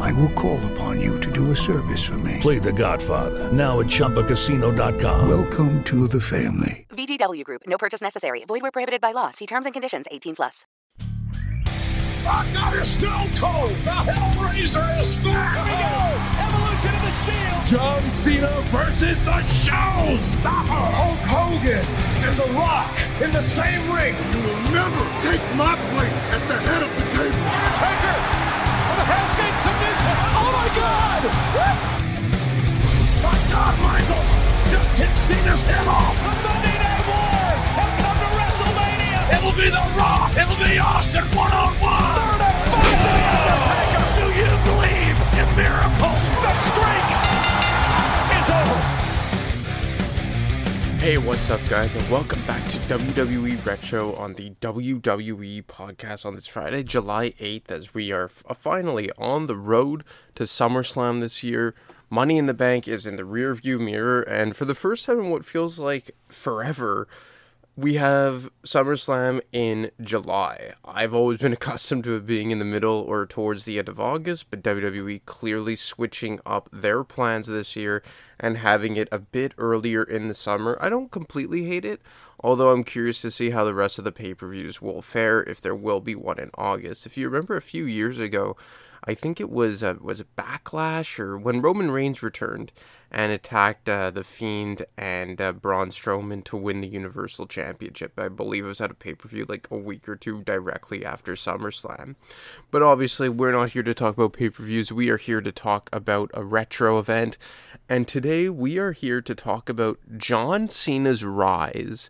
I will call upon you to do a service for me. Play The Godfather now at ChumbaCasino.com. Welcome to the family. VGW Group. No purchase necessary. Void where prohibited by law. See terms and conditions. 18 plus. Rock is Stone Cold. The Hellraiser is back. Here we go. Evolution of the Shield. John Cena versus the Showstopper. Hulk Hogan and The Rock in the same ring. You will never take my place at the head of the table. Undertaker Oh my God! What? My God, Michaels just kicked Cena's head off. The Monday Night Wars have come to WrestleMania. It'll be The Rock. It'll be Austin one on one. Hey, what's up, guys, and welcome back to WWE Retro on the WWE podcast on this Friday, July 8th, as we are uh, finally on the road to SummerSlam this year. Money in the Bank is in the rearview mirror, and for the first time in what feels like forever, we have SummerSlam in July. I've always been accustomed to it being in the middle or towards the end of August, but WWE clearly switching up their plans this year and having it a bit earlier in the summer. I don't completely hate it, although I'm curious to see how the rest of the pay per views will fare if there will be one in August. If you remember a few years ago, I think it was uh, was it Backlash or when Roman Reigns returned and attacked uh, the Fiend and uh, Braun Strowman to win the Universal Championship. I believe it was at a pay per view like a week or two directly after SummerSlam. But obviously, we're not here to talk about pay per views. We are here to talk about a retro event, and today we are here to talk about John Cena's rise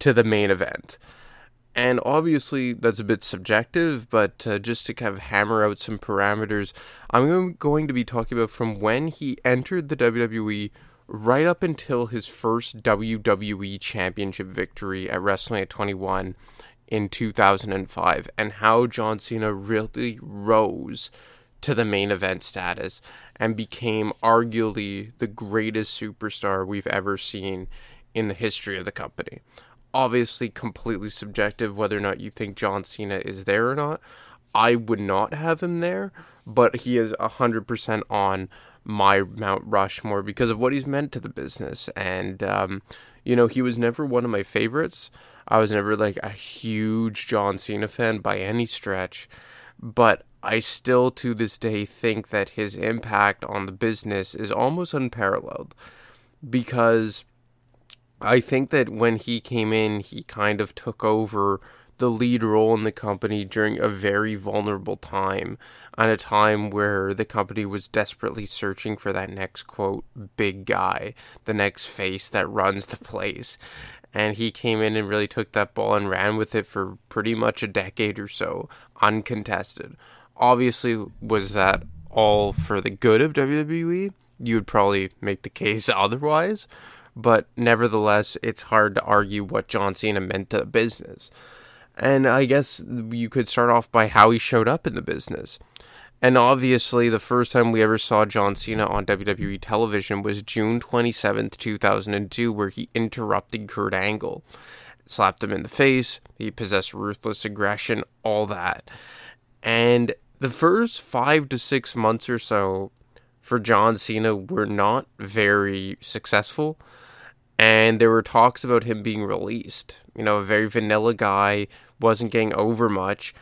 to the main event. And obviously, that's a bit subjective, but uh, just to kind of hammer out some parameters, I'm going to be talking about from when he entered the WWE right up until his first WWE Championship victory at WrestleMania 21 in 2005, and how John Cena really rose to the main event status and became arguably the greatest superstar we've ever seen in the history of the company obviously completely subjective whether or not you think John Cena is there or not. I would not have him there, but he is 100% on my Mount Rushmore because of what he's meant to the business. And, um, you know, he was never one of my favorites. I was never like a huge John Cena fan by any stretch, but I still to this day think that his impact on the business is almost unparalleled because I think that when he came in, he kind of took over the lead role in the company during a very vulnerable time, at a time where the company was desperately searching for that next quote big guy, the next face that runs the place. And he came in and really took that ball and ran with it for pretty much a decade or so, uncontested. Obviously, was that all for the good of WWE? You would probably make the case otherwise, but nevertheless, it's hard to argue what John Cena meant to the business. And I guess you could start off by how he showed up in the business. And obviously, the first time we ever saw John Cena on WWE television was June 27th, 2002, where he interrupted Kurt Angle, slapped him in the face, he possessed ruthless aggression, all that. And the first five to six months or so for John Cena were not very successful. And there were talks about him being released. You know, a very vanilla guy, wasn't getting over much.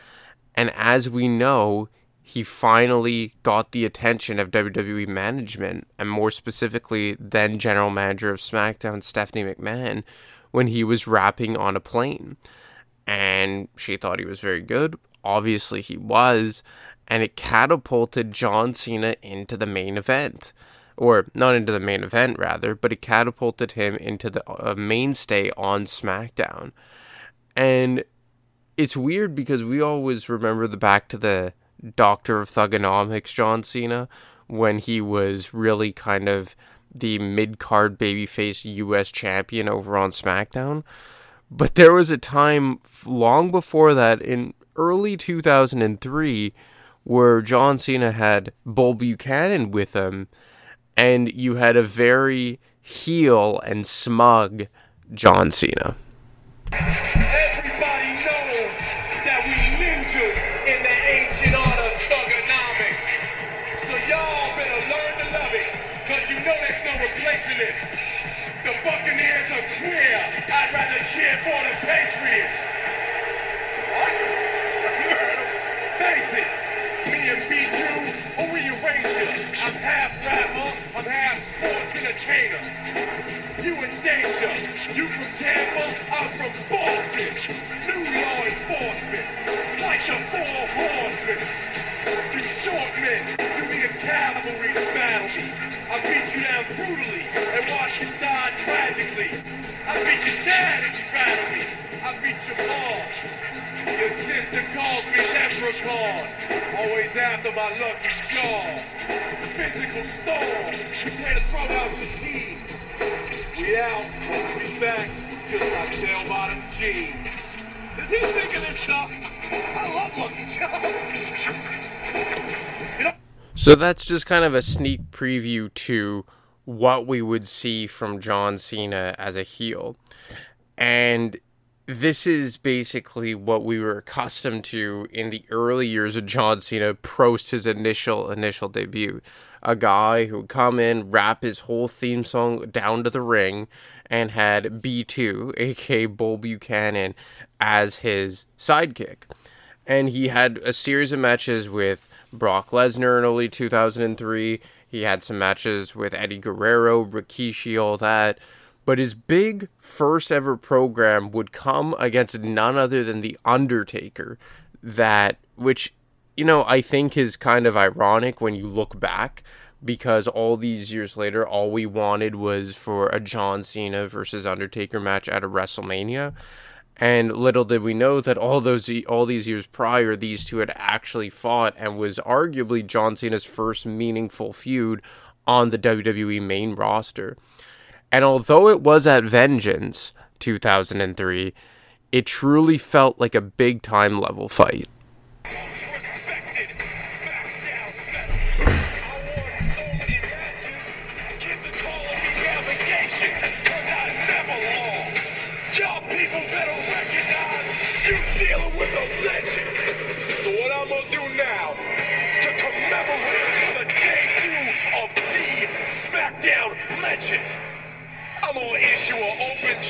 And as we know, he finally got the attention of WWE management, and more specifically, then general manager of SmackDown, Stephanie McMahon, when he was rapping on a plane. And she thought he was very good. Obviously, he was. And it catapulted John Cena into the main event or not into the main event rather, but it catapulted him into the uh, mainstay on SmackDown. And it's weird because we always remember the back to the Doctor of Thuganomics John Cena when he was really kind of the mid card babyface US champion over on SmackDown. But there was a time long before that in early 2003 where John Cena had Bull Buchanan with him and you had a very heel and smug John Cena. You. You from Tampa, I'm from Boston. New law enforcement, like the four horsemen. You short men, you need a cavalry to battle me. I beat you down brutally and watch you die tragically. I beat your dad if you battle me. I beat your mom. Your sister calls me leprechaun. Always after my lucky jaw. Physical storm. We tear to throw out your team. Back. Just like bottom. Does he this stuff? I love Lucky Charms. So that's just kind of a sneak preview to what we would see from John Cena as a heel. And this is basically what we were accustomed to in the early years of John Cena post his initial initial debut. A guy who would come in, rap his whole theme song down to the ring, and had B2, aka Bull Buchanan, as his sidekick. And he had a series of matches with Brock Lesnar in early 2003. He had some matches with Eddie Guerrero, Rikishi, all that. But his big first ever program would come against none other than The Undertaker, that, which, you know, I think is kind of ironic when you look back, because all these years later, all we wanted was for a John Cena versus Undertaker match at a WrestleMania. And little did we know that all those all these years prior, these two had actually fought, and was arguably John Cena's first meaningful feud on the WWE main roster. And although it was at Vengeance 2003, it truly felt like a big time level fight.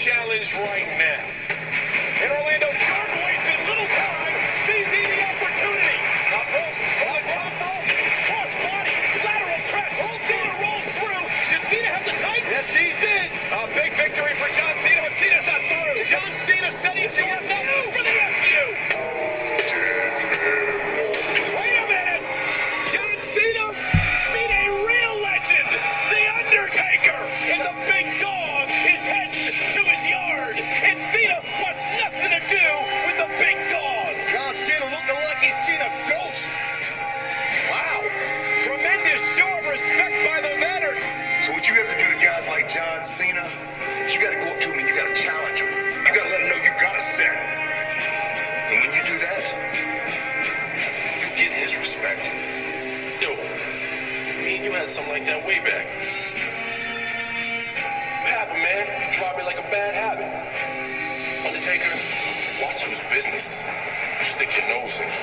Challenge right now. You stick your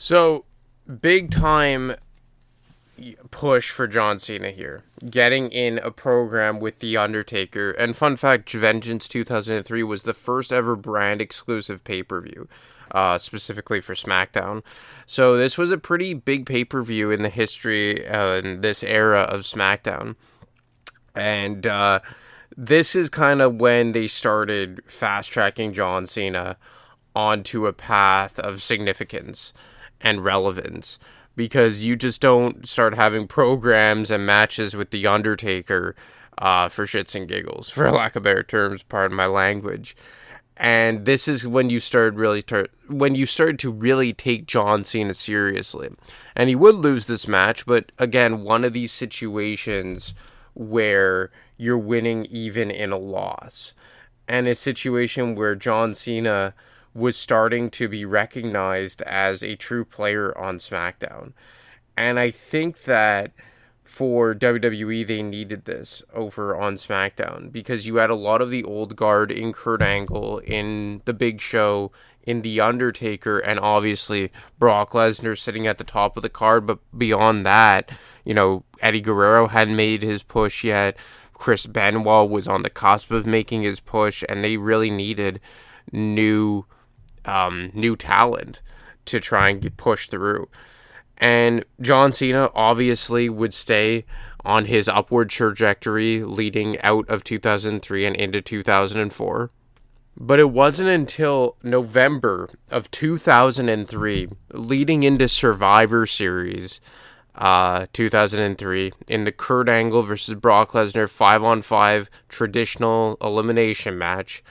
So, big time push for John Cena here. Getting in a program with The Undertaker. And fun fact Vengeance 2003 was the first ever brand exclusive pay per view, uh, specifically for SmackDown. So, this was a pretty big pay per view in the history uh, in this era of SmackDown. And uh, this is kind of when they started fast tracking John Cena onto a path of significance and relevance because you just don't start having programs and matches with the Undertaker uh, for shits and giggles, for lack of better terms. Pardon my language. And this is when you started really start when you started to really take John Cena seriously. And he would lose this match, but again, one of these situations where you're winning even in a loss, and a situation where John Cena was starting to be recognized as a true player on SmackDown. And I think that for WWE, they needed this over on SmackDown because you had a lot of the old guard in Kurt Angle, in The Big Show, in The Undertaker, and obviously Brock Lesnar sitting at the top of the card. But beyond that, you know, Eddie Guerrero hadn't made his push yet. Chris Benoit was on the cusp of making his push, and they really needed new, um, new talent to try and push through. And John Cena obviously would stay on his upward trajectory leading out of 2003 and into 2004. But it wasn't until November of 2003, leading into Survivor Series uh, 2003, in the Kurt Angle versus Brock Lesnar 5 on 5 traditional elimination match,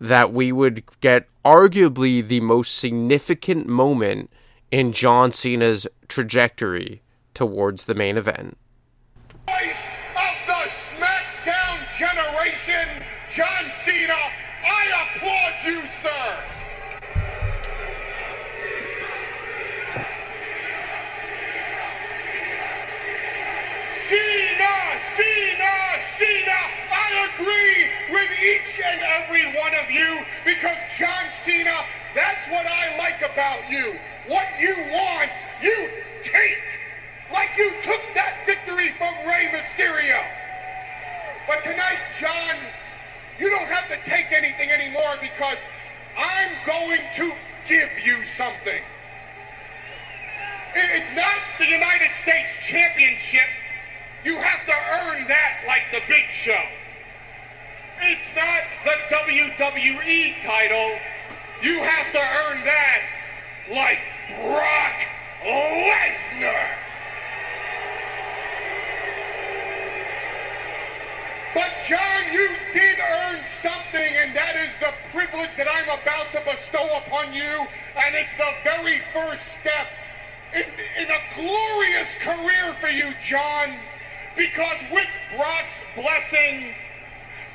that we would get arguably the most significant moment in John Cena's trajectory towards the main event.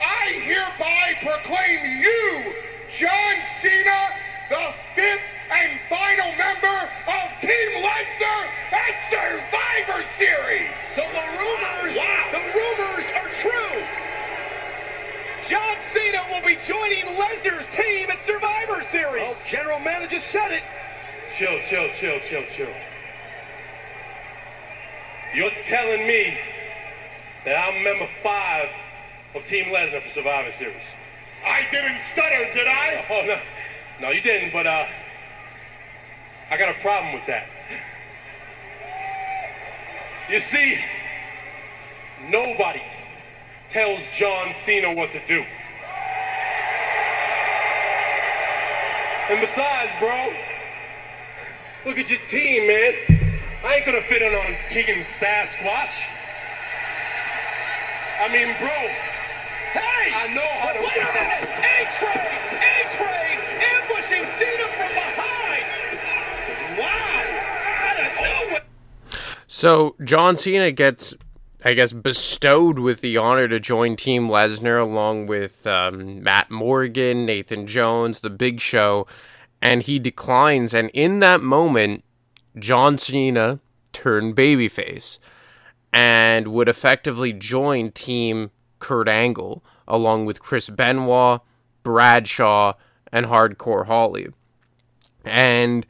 I hereby proclaim you, John Cena, the fifth and final member of Team Lesnar at Survivor Series. So the rumors, the rumors are true. John Cena will be joining Lesnar's team at Survivor Series. Oh, general manager said it. Chill, chill, chill, chill, chill. You're telling me that I'm member five of Team Lesnar for Survivor Series. I didn't stutter, did I? Oh no, no, you didn't. But uh, I got a problem with that. You see, nobody tells John Cena what to do. And besides, bro, look at your team, man. I ain't gonna fit in on Team Sasquatch. I mean, bro. Hey! I know how to. Wait a minute! A-Train! A-Train! Ambushing Cena from behind! Wow! Out of nowhere! So John Cena gets, I guess, bestowed with the honor to join Team Lesnar along with um, Matt Morgan, Nathan Jones, The Big Show, and he declines. And in that moment, John Cena turned babyface and would effectively join Team Kurt Angle along with Chris Benoit, Bradshaw, and Hardcore Holly. And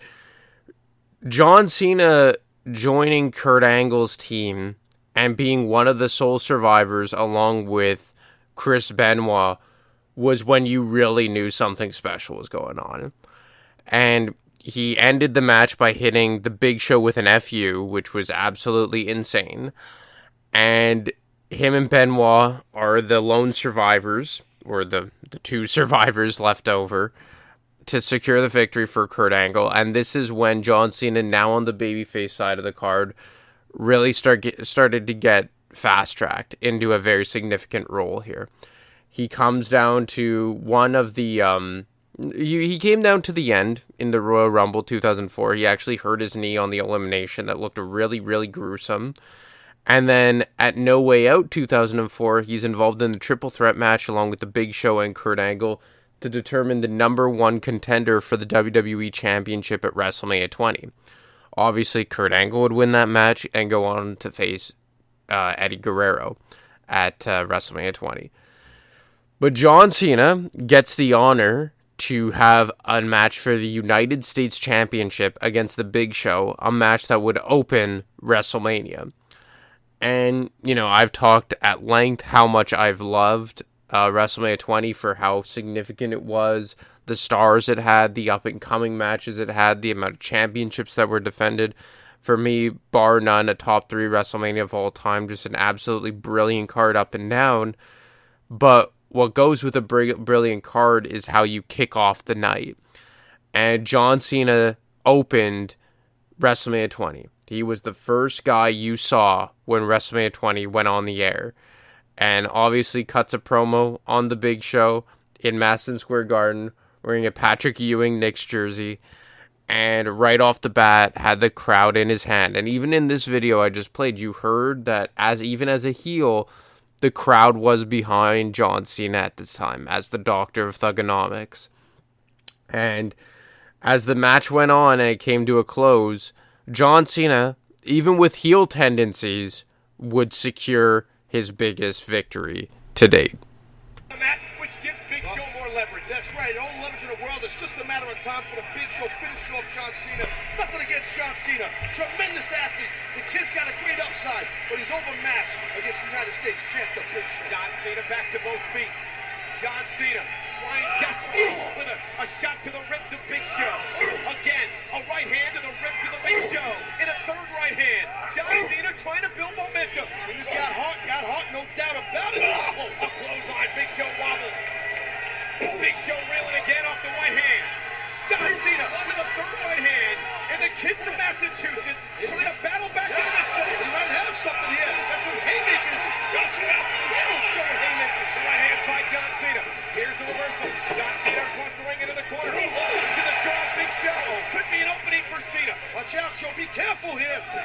John Cena joining Kurt Angle's team and being one of the sole survivors along with Chris Benoit was when you really knew something special was going on. And he ended the match by hitting the big show with an FU, which was absolutely insane. And him and Benoit are the lone survivors, or the, the two survivors left over to secure the victory for Kurt Angle. And this is when John Cena, now on the babyface side of the card, really start get, started to get fast tracked into a very significant role here. He comes down to one of the um, he, he came down to the end in the Royal Rumble 2004. He actually hurt his knee on the elimination that looked really, really gruesome. And then at No Way Out 2004, he's involved in the triple threat match along with the Big Show and Kurt Angle to determine the number one contender for the WWE Championship at WrestleMania 20. Obviously, Kurt Angle would win that match and go on to face uh, Eddie Guerrero at uh, WrestleMania 20. But John Cena gets the honor to have a match for the United States Championship against the Big Show, a match that would open WrestleMania. And, you know, I've talked at length how much I've loved uh, WrestleMania 20 for how significant it was, the stars it had, the up and coming matches it had, the amount of championships that were defended. For me, bar none, a top three WrestleMania of all time, just an absolutely brilliant card up and down. But what goes with a brilliant card is how you kick off the night. And John Cena opened WrestleMania 20. He was the first guy you saw when WrestleMania 20 went on the air. And obviously cuts a promo on the big show in Madison Square Garden wearing a Patrick Ewing Knicks jersey. And right off the bat, had the crowd in his hand. And even in this video I just played, you heard that as even as a heel, the crowd was behind John Cena at this time as the doctor of thuganomics. And as the match went on and it came to a close, John Cena, even with heel tendencies, would secure his biggest victory to date. Which gives Big Show more leverage. That's right. All leverage in the world. It's just a matter of time for the Big Show finish off John Cena. Nothing against John Cena. Tremendous athlete. The kid's got a great upside, but he's overmatched against the United States champ, the Big Show. John Cena back to both feet. John Cena trying desperately with a, a shot to the ribs of Big Show. Again, a right hand to the ribs of the Big Show. In a third right hand. John Cena trying to build momentum. He's got hot, got hot, no doubt about it. Oh, a clothesline. Big Show wobbles. Big Show reeling again off the right hand. John Cena with a third right hand. And the kid from Massachusetts trying to battle back into the thing. He might have something here. Careful here.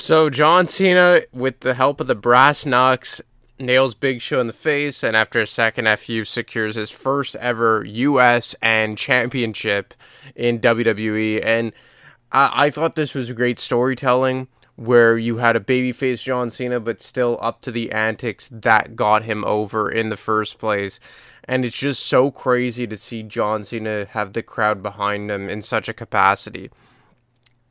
So John Cena, with the help of the brass knucks, nails Big Show in the face, and after a second FU secures his first ever US and championship in WWE. And I, I thought this was great storytelling where you had a babyface John Cena, but still up to the antics that got him over in the first place. And it's just so crazy to see John Cena have the crowd behind him in such a capacity.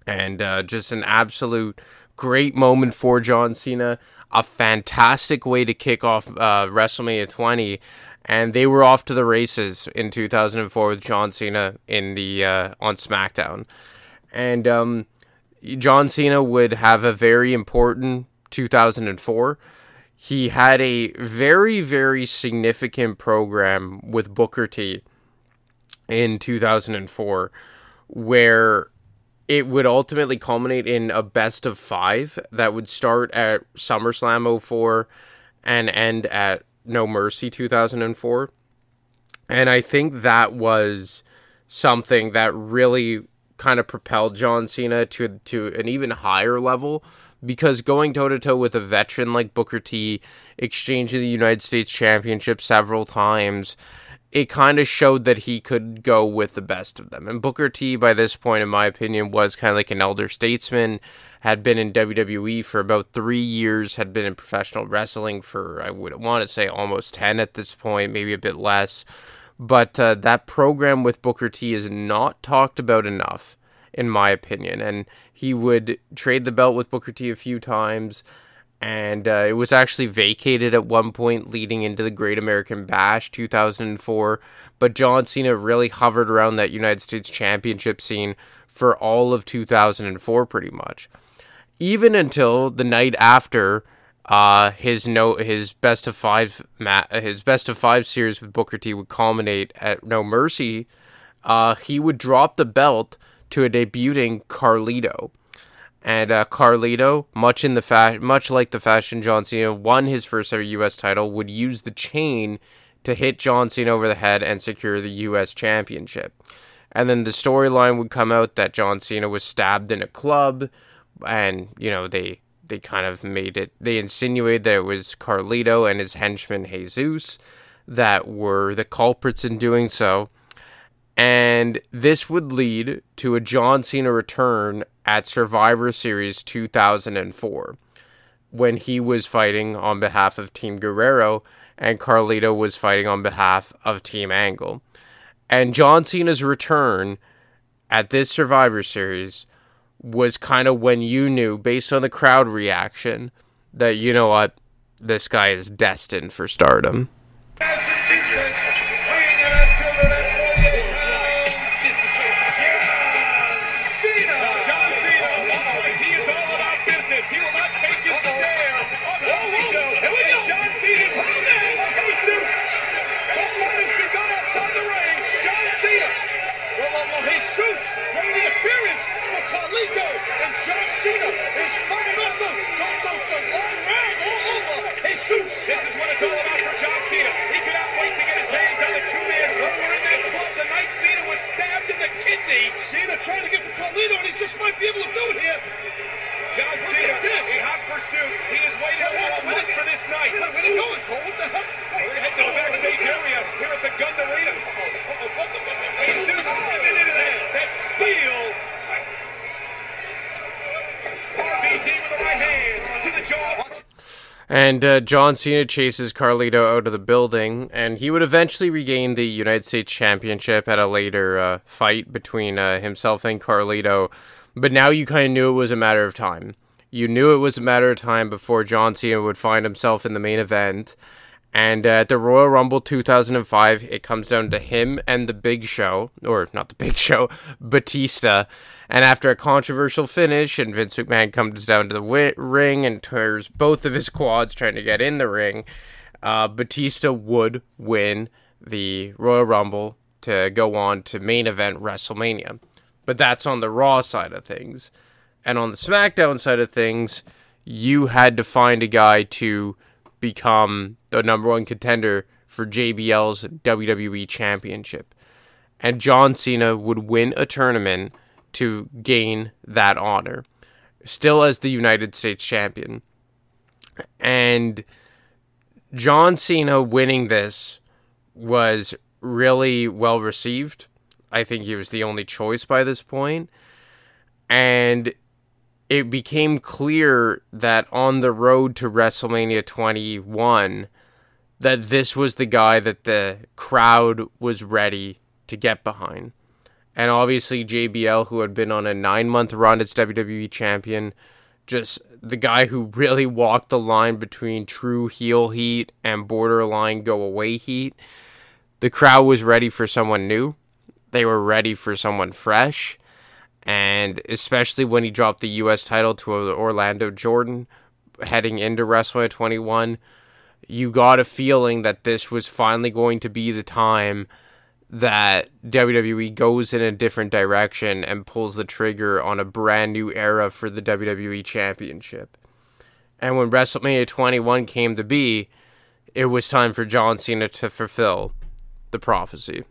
And uh, just an absolute great moment for John Cena. A fantastic way to kick off uh, WrestleMania 20. And they were off to the races in 2004 with John Cena in the uh, on SmackDown. And um, John Cena would have a very important 2004. He had a very, very significant program with Booker T in 2004 where it would ultimately culminate in a best of five that would start at SummerSlam 04 and end at No Mercy 2004. And I think that was something that really kind of propelled John Cena to to an even higher level because going toe to toe with a veteran like Booker T, exchanging the United States Championship several times, it kind of showed that he could go with the best of them. And Booker T, by this point, in my opinion, was kind of like an elder statesman, had been in WWE for about three years, had been in professional wrestling for, I would want to say, almost 10 at this point, maybe a bit less. But uh, that program with Booker T is not talked about enough, in my opinion. And he would trade the belt with Booker T a few times, and uh, it was actually vacated at one point leading into the Great American Bash 2004. But John Cena really hovered around that United States Championship scene for all of 2004, pretty much. Even until the night after uh, his no his best of five ma- his best of five series with Booker T would culminate at No Mercy. Uh, he would drop the belt to a debuting Carlito. And uh, Carlito, much in the fa- much like the fashion John Cena, won his first ever U.S. title. Would use the chain to hit John Cena over the head and secure the U.S. Championship. And then the storyline would come out that John Cena was stabbed in a club, and you know they they kind of made it. They insinuated that it was Carlito and his henchman Jesus that were the culprits in doing so. And this would lead to a John Cena return at Survivor Series 2004 when he was fighting on behalf of Team Guerrero and Carlito was fighting on behalf of Team Angle. And John Cena's return at this Survivor Series was kind of when you knew, based on the crowd reaction, that you know what, this guy is destined for stardom. Might be able to do it here. John Look Cena at this. in hot pursuit. He has waited Wait, wait, all month wait. for this night. Where, where are you going, Cole? What the heck? We're heading to the backstage area here at the Gund Arena. Jesus running into that, that steel. RVD with the right hand to the jaw. And uh, John Cena chases Carlito out of the building, and he would eventually regain the United States Championship at a later uh, fight between uh, himself and Carlito. But now you kind of knew it was a matter of time. You knew it was a matter of time before John Cena would find himself in the main event. And uh, at the Royal Rumble 2005, it comes down to him and the Big Show, or not the Big Show, Batista. And after a controversial finish, and Vince McMahon comes down to the wi- ring and tears both of his quads trying to get in the ring, uh, Batista would win the Royal Rumble to go on to main event WrestleMania. But that's on the Raw side of things. And on the SmackDown side of things, you had to find a guy to become the number one contender for JBL's WWE Championship. And John Cena would win a tournament to gain that honor, still as the United States champion. And John Cena winning this was really well received. I think he was the only choice by this point. And it became clear that on the road to WrestleMania 21 that this was the guy that the crowd was ready to get behind. And obviously, JBL, who had been on a nine month run as WWE champion, just the guy who really walked the line between true heel heat and borderline go away heat. The crowd was ready for someone new. They were ready for someone fresh. And especially when he dropped the U.S. title to Orlando Jordan heading into WrestleMania 21, you got a feeling that this was finally going to be the time that WWE goes in a different direction and pulls the trigger on a brand new era for the WWE Championship. And when WrestleMania 21 came to be, it was time for John Cena to fulfill the prophecy.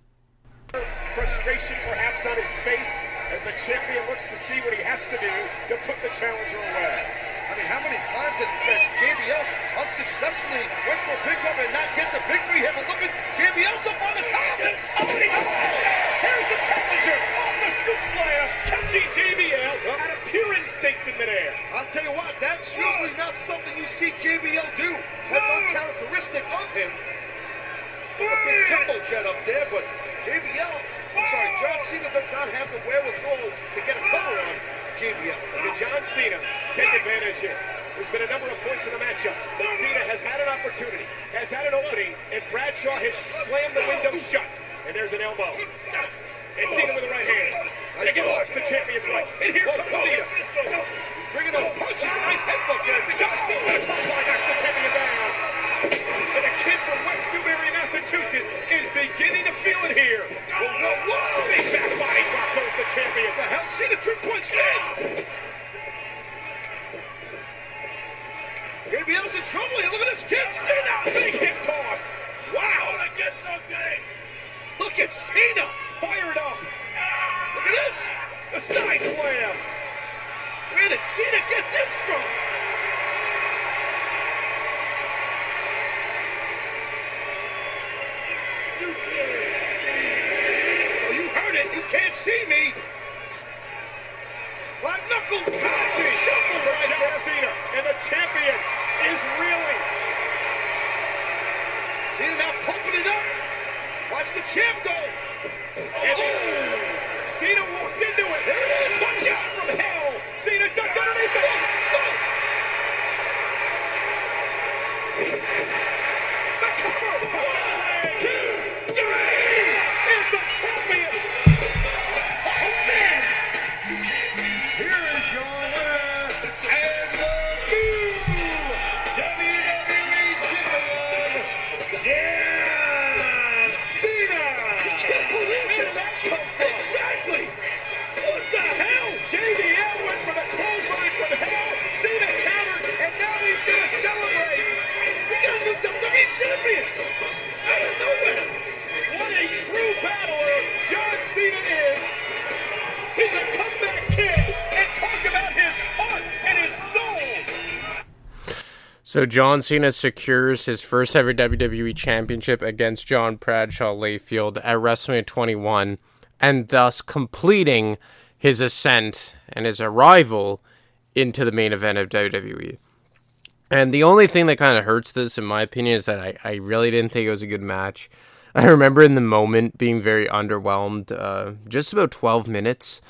Frustration perhaps on his face as the champion looks to see what he has to do to put the challenger away. I mean, how many times has, has JBL unsuccessfully went for a pickup and not get the victory here? But look at JBL's up on the top. Oh, and he's up. Here's the challenger off the scoop slam, catching JBL at a pure instinct in midair. I'll tell you what, that's usually not something you see JBL do. That's uncharacteristic of him. A big jumbo jet up there, but JBL, I'm sorry, John Cena does not have the wherewithal to get a cover on JBL. Did John Cena take advantage here? There's been a number of points in the matchup, but Cena has had an opportunity, has had an opening, and Bradshaw has slammed the window shut. And there's an elbow. And Cena with the right hand. And again, watch the champion's right. And here comes Cena. He's bringing those punches. Nice headbutt there. John Cena knocks the champion down. And a kid from West Massachusetts is beginning to feel it here. Whoa, whoa, whoa! Big back body drop goes the champion. The hell, Cena three-point stance. JBL's in trouble here. Look at this kick. Cena. Big hip toss. Wow. Look at Cena. Fired up. Look at this. The side slam. Where did Cena get this from? Oh, you heard it. You can't see me. So John Cena secures his first ever WWE Championship against John Bradshaw Layfield at WrestleMania 21, and thus completing his ascent and his arrival into the main event of WWE. And the only thing that kind of hurts this, in my opinion, is that I, I really didn't think it was a good match. I remember in the moment being very underwhelmed. Uh, just about 12 minutes.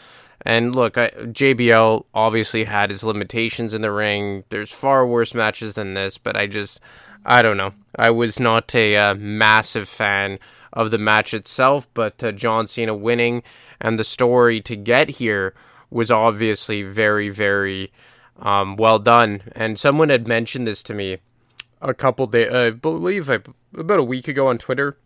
And look, I, JBL obviously had his limitations in the ring. There's far worse matches than this, but I just, I don't know. I was not a uh, massive fan of the match itself, but uh, John Cena winning and the story to get here was obviously very, very um, well done. And someone had mentioned this to me a couple days, I believe, I, about a week ago on Twitter.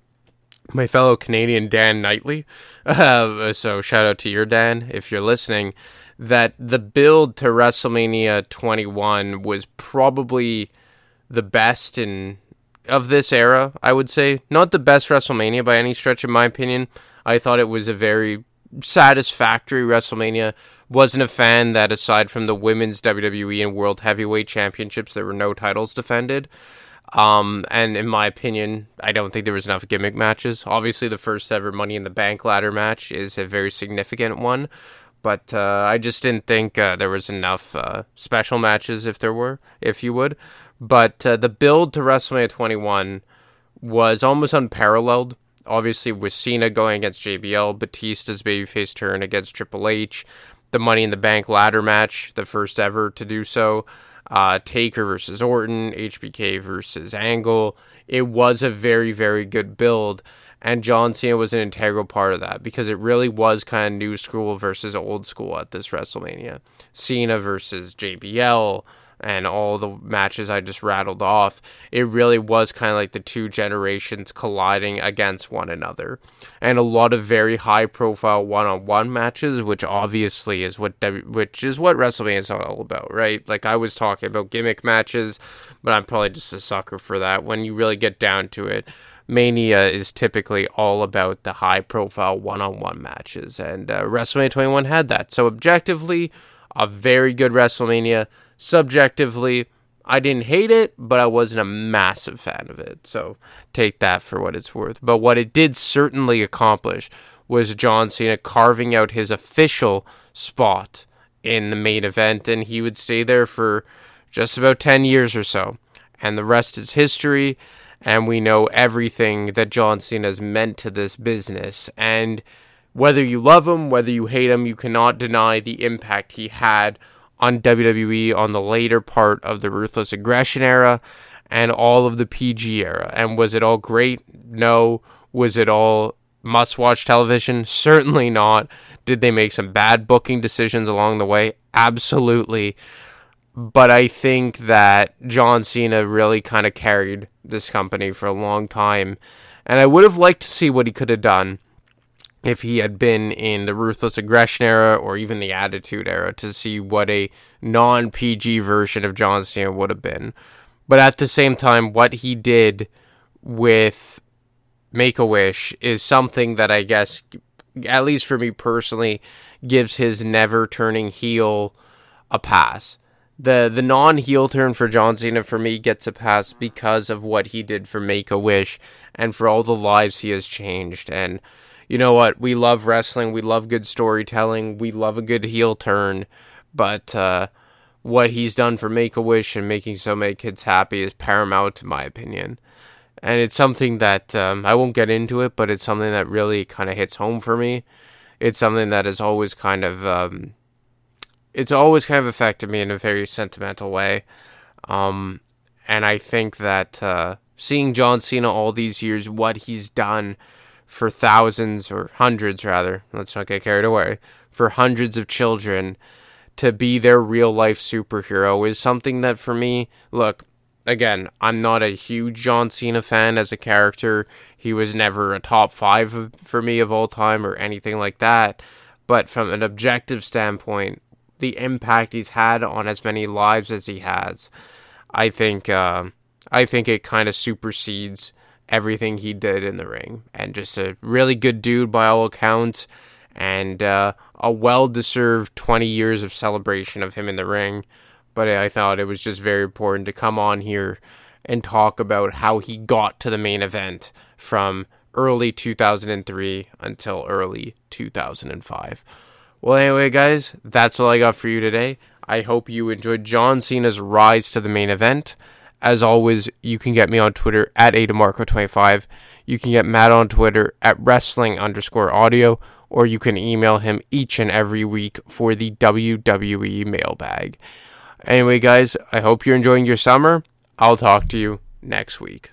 My fellow Canadian Dan Knightley. Uh, so shout out to your Dan if you're listening. That the build to WrestleMania 21 was probably the best in of this era. I would say not the best WrestleMania by any stretch, in my opinion. I thought it was a very satisfactory WrestleMania. Wasn't a fan that aside from the women's WWE and World Heavyweight Championships, there were no titles defended. Um, and in my opinion, I don't think there was enough gimmick matches. Obviously, the first ever Money in the Bank ladder match is a very significant one, but uh, I just didn't think uh, there was enough uh, special matches, if there were, if you would. But uh, the build to WrestleMania 21 was almost unparalleled obviously with Cena going against JBL, Batista's babyface turn against Triple H, the Money in the Bank ladder match, the first ever to do so, uh, Taker versus Orton, HBK versus Angle. It was a very, very good build. And John Cena was an integral part of that because it really was kind of new school versus old school at this WrestleMania. Cena versus JBL, and all the matches I just rattled off, it really was kind of like the two generations colliding against one another. And a lot of very high profile one on one matches, which obviously is what which is what WrestleMania is all about, right? Like I was talking about gimmick matches, but I'm probably just a sucker for that. When you really get down to it, Mania is typically all about the high profile one on one matches, and uh, WrestleMania 21 had that. So, objectively, a very good WrestleMania subjectively, I didn't hate it, but I wasn't a massive fan of it. So take that for what it's worth. But what it did certainly accomplish was John Cena carving out his official spot in the main event, and he would stay there for just about 10 years or so. And the rest is history, and we know everything that John Cena has meant to this business. And whether you love him, whether you hate him, you cannot deny the impact he had on WWE on the later part of the Ruthless Aggression era and all of the PG era. And was it all great? No. Was it all must watch television? Certainly not. Did they make some bad booking decisions along the way? Absolutely. But I think that John Cena really kind of carried this company for a long time. And I would have liked to see what he could have done if he had been in the ruthless aggression era or even the attitude era to see what a non PG version of John Cena would have been. But at the same time, what he did with Make a Wish is something that I guess, at least for me personally, gives his never turning heel a pass. The the non heel turn for John Cena for me gets a pass because of what he did for Make a Wish and for all the lives he has changed and you know what? We love wrestling. We love good storytelling. We love a good heel turn. But uh, what he's done for Make a Wish and making so many kids happy is paramount, in my opinion. And it's something that um, I won't get into it, but it's something that really kind of hits home for me. It's something that has always kind of, um, it's always kind of affected me in a very sentimental way. Um, and I think that uh, seeing John Cena all these years, what he's done for thousands or hundreds rather, let's not get carried away, for hundreds of children to be their real life superhero is something that for me, look, again, I'm not a huge John Cena fan as a character. He was never a top five for me of all time or anything like that. But from an objective standpoint, the impact he's had on as many lives as he has, I think, uh, I think it kind of supersedes everything he did in the ring. And just a really good dude by all accounts. And uh, a well deserved 20 years of celebration of him in the ring. But I thought it was just very important to come on here and talk about how he got to the main event from early 2003 until early 2005. Well, anyway, guys, that's all I got for you today. I hope you enjoyed John Cena's rise to the main event. As always, you can get me on Twitter at ADamarco25. You can get Matt on Twitter at wrestling underscore audio, or you can email him each and every week for the WWE mailbag. Anyway, guys, I hope you're enjoying your summer. I'll talk to you next week.